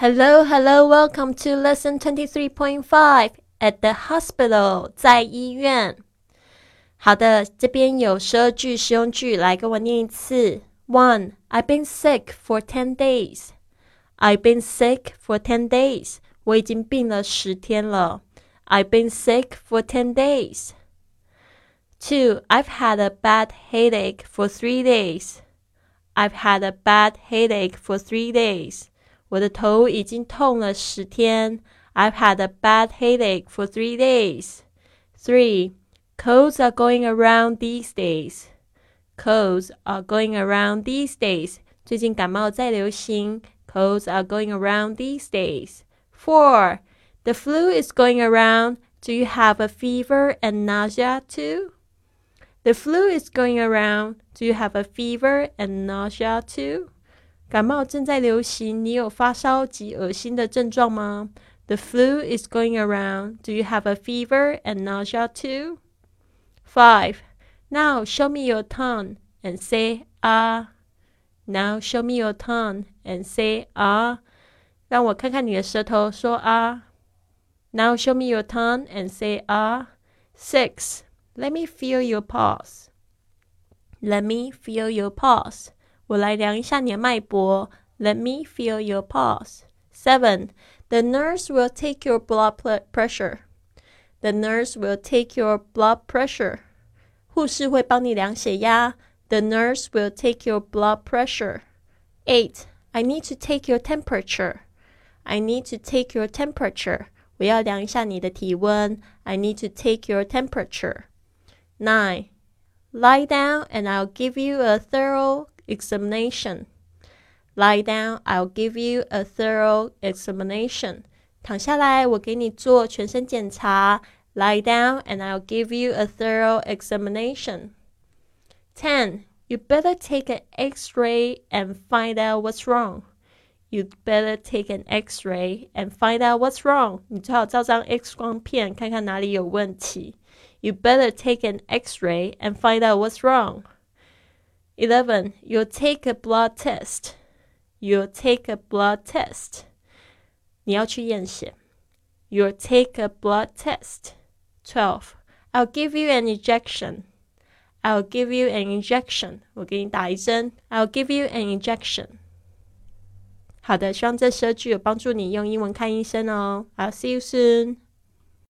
Hello, hello, welcome to lesson twenty three point five at the hospital，在医院。好的，这边有十二句实用句，来跟我念一次。One, I've been sick for ten days. I've been sick for ten days. 我已经病了十天了。I've been sick for ten days. Two, I've had a bad headache for three days. I've had a bad headache for three days. 我的头已经痛了十天。I've had a bad headache for three days. Three, colds are going around these days. Colds are going around these days. 最近感冒在流行。Colds are going around these days. Four, the flu is going around. Do you have a fever and nausea too? The flu is going around. Do you have a fever and nausea too? 感冒正在流行，你有发烧及恶心的症状吗？The flu is going around. Do you have a fever and nausea too? Five. Now show me your tongue and say ah. Now show me your tongue and say ah. 让我看看你的舌头，说啊。Now show me your tongue and say ah. Six. Let me feel your pulse. Let me feel your pulse. 我来量一下你的脉搏。Let me feel your pulse. Seven. The nurse will take your blood pressure. The nurse will take your blood pressure. 护士会帮你量血压。The nurse will take your blood pressure. Eight. I need to take your temperature. I need to take your temperature. 我要量一下你的体温。I need to take your temperature. Nine. Lie down and I'll give you a thorough examination. Lie down, I'll give you a thorough examination. 躺下来，我给你做全身检查。Lie down and I'll give you a thorough examination. 10. You better take an x-ray and find out what's wrong. You'd better take an x-ray and find out what's wrong. 你最好照张 X 光片，看看哪里有问题。You better take an x-ray and find out what's wrong. 11. You'll take a blood test. You'll take a blood test. 你要去验血。You'll take a blood test. 12. I'll give you an injection. I'll give you an injection. 我给你打一针。I'll give you an injection. 好的，希望这十二句有帮助你用英文看医生哦。I'll see you soon.